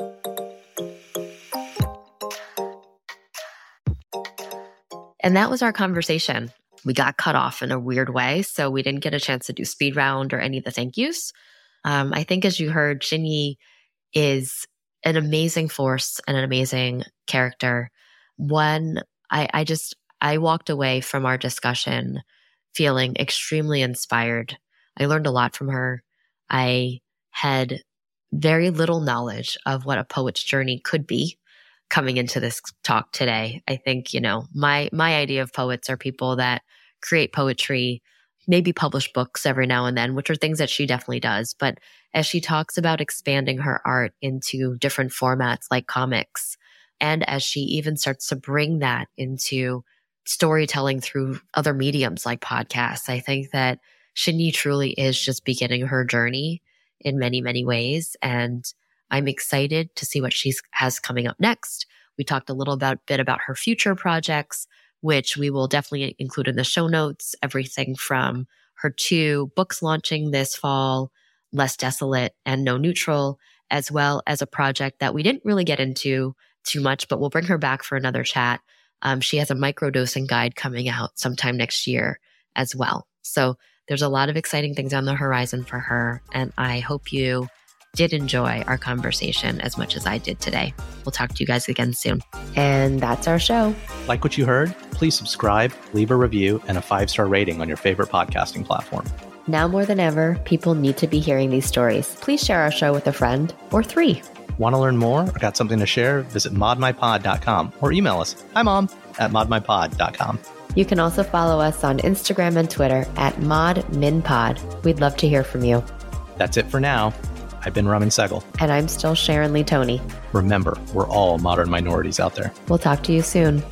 And that was our conversation. We got cut off in a weird way, so we didn't get a chance to do speed round or any of the thank yous. Um, I think, as you heard, Shin Yu is an amazing force and an amazing character. One, I, I just I walked away from our discussion feeling extremely inspired. I learned a lot from her. I had very little knowledge of what a poet's journey could be coming into this talk today. I think, you know, my my idea of poets are people that create poetry, maybe publish books every now and then, which are things that she definitely does. But as she talks about expanding her art into different formats like comics, and as she even starts to bring that into storytelling through other mediums like podcasts, I think that Shin Yu truly is just beginning her journey in many, many ways. And I'm excited to see what she has coming up next. We talked a little about, bit about her future projects, which we will definitely include in the show notes. Everything from her two books launching this fall, Less Desolate and No Neutral, as well as a project that we didn't really get into too much, but we'll bring her back for another chat. Um, she has a microdosing guide coming out sometime next year as well. So there's a lot of exciting things on the horizon for her. And I hope you did enjoy our conversation as much as I did today. We'll talk to you guys again soon. And that's our show. Like what you heard? Please subscribe, leave a review, and a five star rating on your favorite podcasting platform. Now more than ever, people need to be hearing these stories. Please share our show with a friend or three. Want to learn more or got something to share? Visit modminpod.com or email us. Hi, mom, at modminpod.com. You can also follow us on Instagram and Twitter at modminpod. We'd love to hear from you. That's it for now. I've been Raman Sehgal. And I'm still Sharon Lee Tony. Remember, we're all modern minorities out there. We'll talk to you soon.